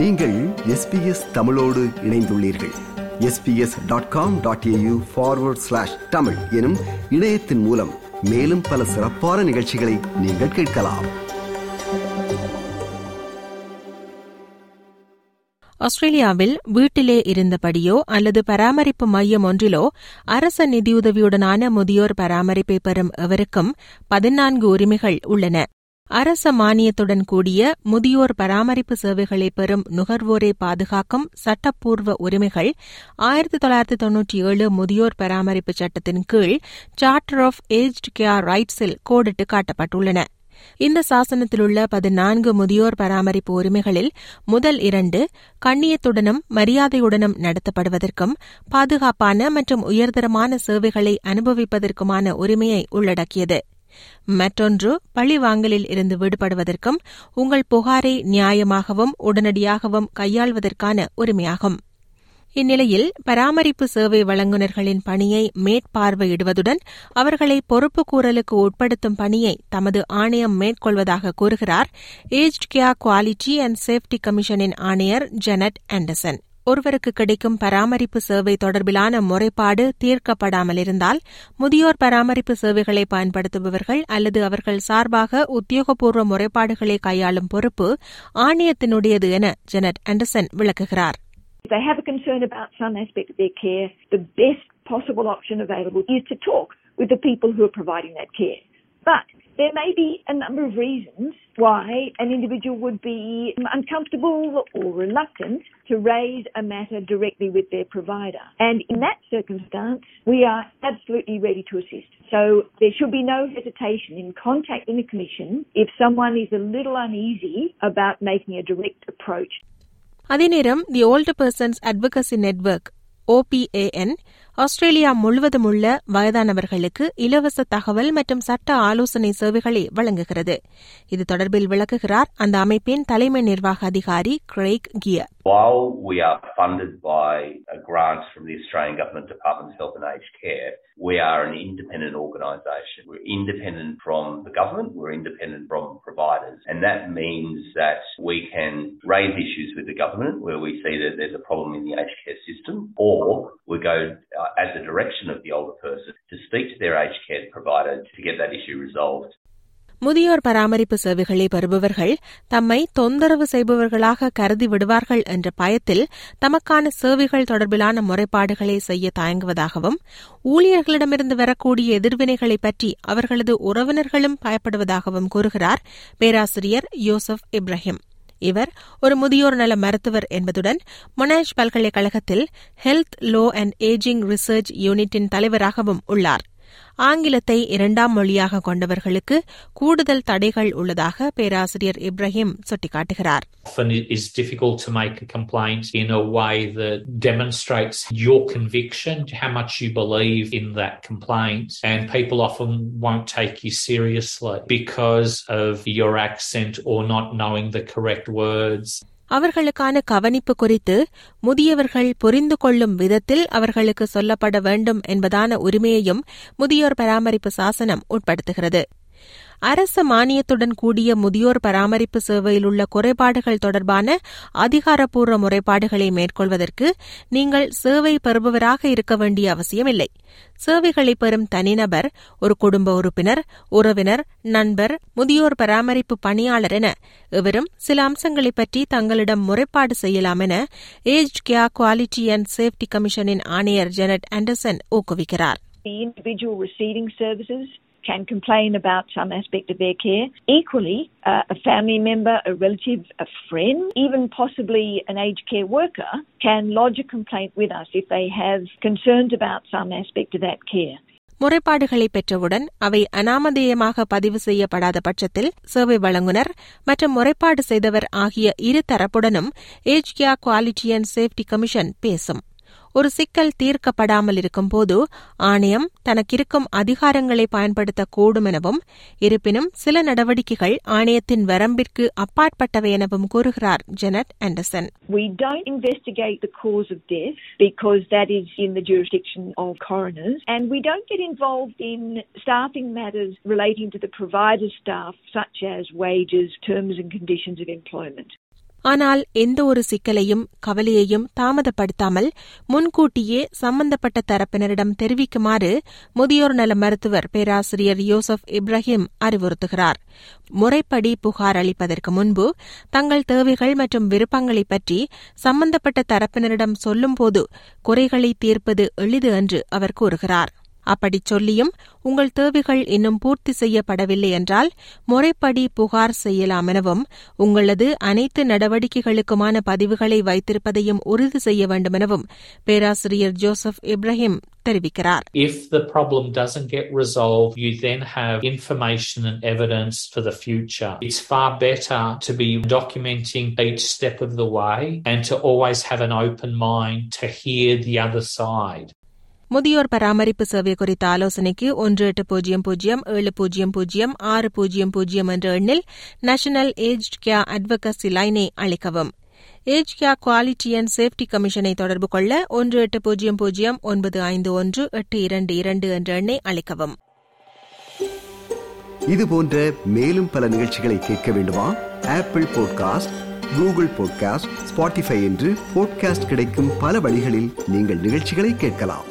நீங்கள் எஸ்பிஎஸ் தமிழோடு இணைந்துள்ளீர்கள். SBS dot com dot AU forward slash Tamil எனும் இணையத்தின் மூலம் மேலும் பல சிறப்பான நிகழ்ச்சிகளை நீங்கள் கேட்கலாம். ஆஸ்திரேலியாவில் வீட்டிலே இருந்தபடியோ அல்லது பராமரிப்பு மையம் ஒன்றிலோ அரச நிதியுதவியுடனான முதியோர் பராமரிப்பை பெறும் எவருக்கும் பதினான்கு உரிமைகள் உள்ளன. அரச மானியத்துடன் கூடிய முதியோர் பராமரிப்பு சேவைகளை பெறும் நுகர்வோரை பாதுகாக்கும் சட்டப்பூர்வ உரிமைகள் ஆயிரத்தி தொள்ளாயிரத்தி தொன்னூற்றி ஏழு முதியோர் பராமரிப்பு சட்டத்தின் கீழ் சார்ட்டர் ஆஃப் ஏஜ்ட் கேர் ரைட்ஸில் கோடிட்டு காட்டப்பட்டுள்ளன. இந்த சாசனத்திலுள்ள பதினான்கு முதியோர் பராமரிப்பு உரிமைகளில் முதல் இரண்டு கண்ணியத்துடனும் மரியாதையுடனும் நடத்தப்படுவதற்கும் பாதுகாப்பான மற்றும் உயர்தரமான சேவைகளை அனுபவிப்பதற்குமான உரிமையை உள்ளடக்கியது. மற்றொன்று பழிவாங்கலில் இருந்து விடுபடுவதற்கும் உங்கள் புகாரை நியாயமாகவும் உடனடியாகவும் கையாள்வதற்கான உரிமையாகும். இந்நிலையில் பராமரிப்பு சேவை வழங்குநர்களின் பணியை மேற்பார்வையிடுவதுடன் அவர்களை பொறுப்பு கூறலுக்கு உட்படுத்தும் பணியை தமது ஆணையம் மேற்கொள்வதாக கூறுகிறார் aged care quality and safety கமிஷனின் ஆணையர் ஜெனட் ஆண்டர்சன். ஒருவருக்கு கிடைக்கும் பராமரிப்பு சேவை தொடர்பிலான முறைப்பாடு தீர்க்கப்படாமல் இருந்தால் முதியோர் பராமரிப்பு சேவைகளை பயன்படுத்துபவர்கள் அல்லது அவர்கள் சார்பாக உத்தியோகபூர்வ முறைப்பாடுகளை கையாளும் பொறுப்பு ஆணையத்தினுடையது என ஜெனட் ஆண்டர்சன் விளக்குகிறார் If they have a concern about some aspect of their care, the best possible option available is to talk with the people who are providing that care. But there may be a number of reasons why an individual would be uncomfortable or reluctant to raise a matter directly with their provider. And in that circumstance, we are absolutely ready to assist. So there should be no hesitation in contacting the Commission if someone is a little uneasy about making a direct approach. அதே நேரம் the old persons advocacy network OPAN Australia முழுவதும் உள்ள வயதானவர்களுக்கு இலவச தகவல் மற்றும் சட்ட ஆலோசனை சேவைகளை வழங்குகிறது இது தொடர்பில் விளக்குகிறார் அந்த அமைப்பின் தலைமை நிர்வாக அதிகாரி Craig Gear While we are funded by uh, grants from the Australian Government Department of Health and Aged Care, we are an independent organisation. We're independent from the government, we're independent from providers. And that means that we can raise issues with the government where we see that there's a problem in the aged care system, or we go uh, at the direction of the older person to speak to their aged care provider to get that issue resolved. முதியோர் பராமரிப்பு சேவைகளை பெறுபவர்கள் தம்மை தொந்தரவு செய்பவர்களாக கருதி விடுவார்கள் என்ற பயத்தில் தமக்கான சேவைகள் தொடர்பிலான முறைப்பாடுகளை செய்ய தயங்குவதாகவும் ஊழியர்களிடமிருந்து வரக்கூடிய எதிர்வினைகளை பற்றி அவர்களது உறவினர்களும் பயப்படுவதாகவும் கூறுகிறார் பேராசிரியர் யோசப் இப்ராஹிம் இவர் ஒரு முதியோர் நல மருத்துவர் என்பதுடன் மொனாஷ் பல்கலைக்கழகத்தில் health law and ageing research யூனிட்டின் தலைவராகவும் உள்ளார். ஆங்கிலத்தை இரண்டாம் மொழியாக கொண்டவர்களுக்கு கூடுதல் தடைகள் உள்ளதாக பேராசிரியர் Ibrahim சுட்டிக்காட்டுகிறார் Often it is difficult to make a complaint in a way that demonstrates your conviction, how much you believe in that complaint, and people often won't take you seriously because of your accent or not knowing the correct words. அவர்களுக்கான கவனிப்பு குறித்து முதியவர்கள் புரிந்து கொள்ளும் விதத்தில் அவர்களுக்கு சொல்லப்பட வேண்டும் என்பதான உரிமையையும் முதியோர் பராமரிப்பு சாசனம் உட்படுத்துகிறது. அரச மானியத்துடன் கூடிய முதியோர் பராமரிப்பு சேவையில் உள்ள குறைபாடுகள் தொடர்பான அதிகாரப்பூர்வ முறைப்பாடுகளை மேற்கொள்வதற்கு நீங்கள் சேவை பெறுபவராக இருக்க வேண்டிய அவசியமில்லை. சேவைகளை பெறும் தனிநபர் ஒரு குடும்ப உறுப்பினர் உறவினர் நண்பர் முதியோர் பராமரிப்பு பணியாளர் என இவரும் சில அம்சங்களை பற்றி தங்களிடம் முறைப்பாடு செய்யலாம் என age care quality and safety கமிஷனின் ஆணையர் ஜெனட் ஆண்டர்சன் ஊக்குவிக்கிறார். The individual receiving services can complain about some aspect of their care. Equally, uh, a family member, a relative, a friend, even possibly an aged care worker can lodge a complaint with us if they have concerns about some aspect of that care. முறைப்பாடுகளை பெற்றவுடன் அவை அனாமதேயமாக பதிவு செய்யப்படாத பட்சத்தில் சேவை வழங்குனர் மற்றும் முறைப்பாடு செய்தவர் ஆகிய இரு தரப்புடனும் age care quality and safety commission பேசும் ஒரு சிக்கல் தீர்க்கப்படாமல் இருக்கும்போது ஆணையம் தனக்கிருக்கும் அதிகாரங்களை பயன்படுத்தக்கூடும் எனவும் இருப்பினும் சில நடவடிக்கைகள் ஆணையத்தின் வரம்பிற்கு அப்பாற்பட்டவை எனவும் கூறுகிறார் Janet Anderson We don't investigate the cause of death because that is in the jurisdiction of coroners, and we don't get involved in staffing matters relating to the provider staff, such as wages, terms and conditions of employment. ஆனால் எந்த ஒரு சிக்கலையும் கவலையையும் தாமதப்படுத்தாமல் முன்கூட்டியே சம்பந்தப்பட்ட தரப்பினரிடம் தெரிவிக்குமாறு முதியோர் நல மருத்துவர் பேராசிரியர் யோசப் இப்ராஹிம் அறிவுறுத்துகிறார். முறைப்படி புகார் அளிப்பதற்கு முன்பு தங்கள் தேவைகள் மற்றும் விருப்பங்களை பற்றி சம்பந்தப்பட்ட தரப்பினரிடம் சொல்லும்போது குறைகளை தீர்ப்பது எளிது என்று அவர் கூறுகிறார். அப்படிச் சொல்லியும் உங்கள் தேவைகள் இன்னும் பூர்த்தி செய்யப்படவில்லை என்றால் முறைப்படி புகார் செய்யலாம் எனவும் உங்களது அனைத்து நடவடிக்கைகளுக்குமான பதிவுகளை வைத்திருப்பதையும் உறுதி செய்ய வேண்டும் எனவும் பேராசிரியர் ஜோசப் இப்ராஹிம் தெரிவிக்கிறார் If the problem doesn't get resolved, you then have information and evidence for the future. It's far better to be documenting each step of the way and to always have an open mind to hear the other side. முதியோர் பராமரிப்பு சேவை குறித்த ஆலோசனைக்கு ஒன்று எட்டு பூஜ்ஜியம் பூஜ்ஜியம் ஏழு பூஜ்ஜியம் பூஜ்ஜியம் ஆறு பூஜ்ஜியம் பூஜ்ஜியம் என்ற எண்ணில் நேஷனல் ஏஜ் கேர் அட்வொகசி லைனை அளிக்கவும். Age care quality and safety கமிஷனை தொடர்பு கொள்ள ஒன்று எட்டு பூஜ்ஜியம் பூஜ்ஜியம் ஒன்பது ஐந்து ஒன்று எட்டு இரண்டு இரண்டு என்ற எண்ணை அளிக்கவும். இது போன்ற மேலும் பல நிகழ்ச்சிகளை கேட்க வேண்டுமா? Apple podcast Google podcast Spotify என்று பாட்காஸ்ட் கிடைக்கும் பல வழிகளில் நீங்கள் நிகழ்ச்சிகளை கேட்கலாம்.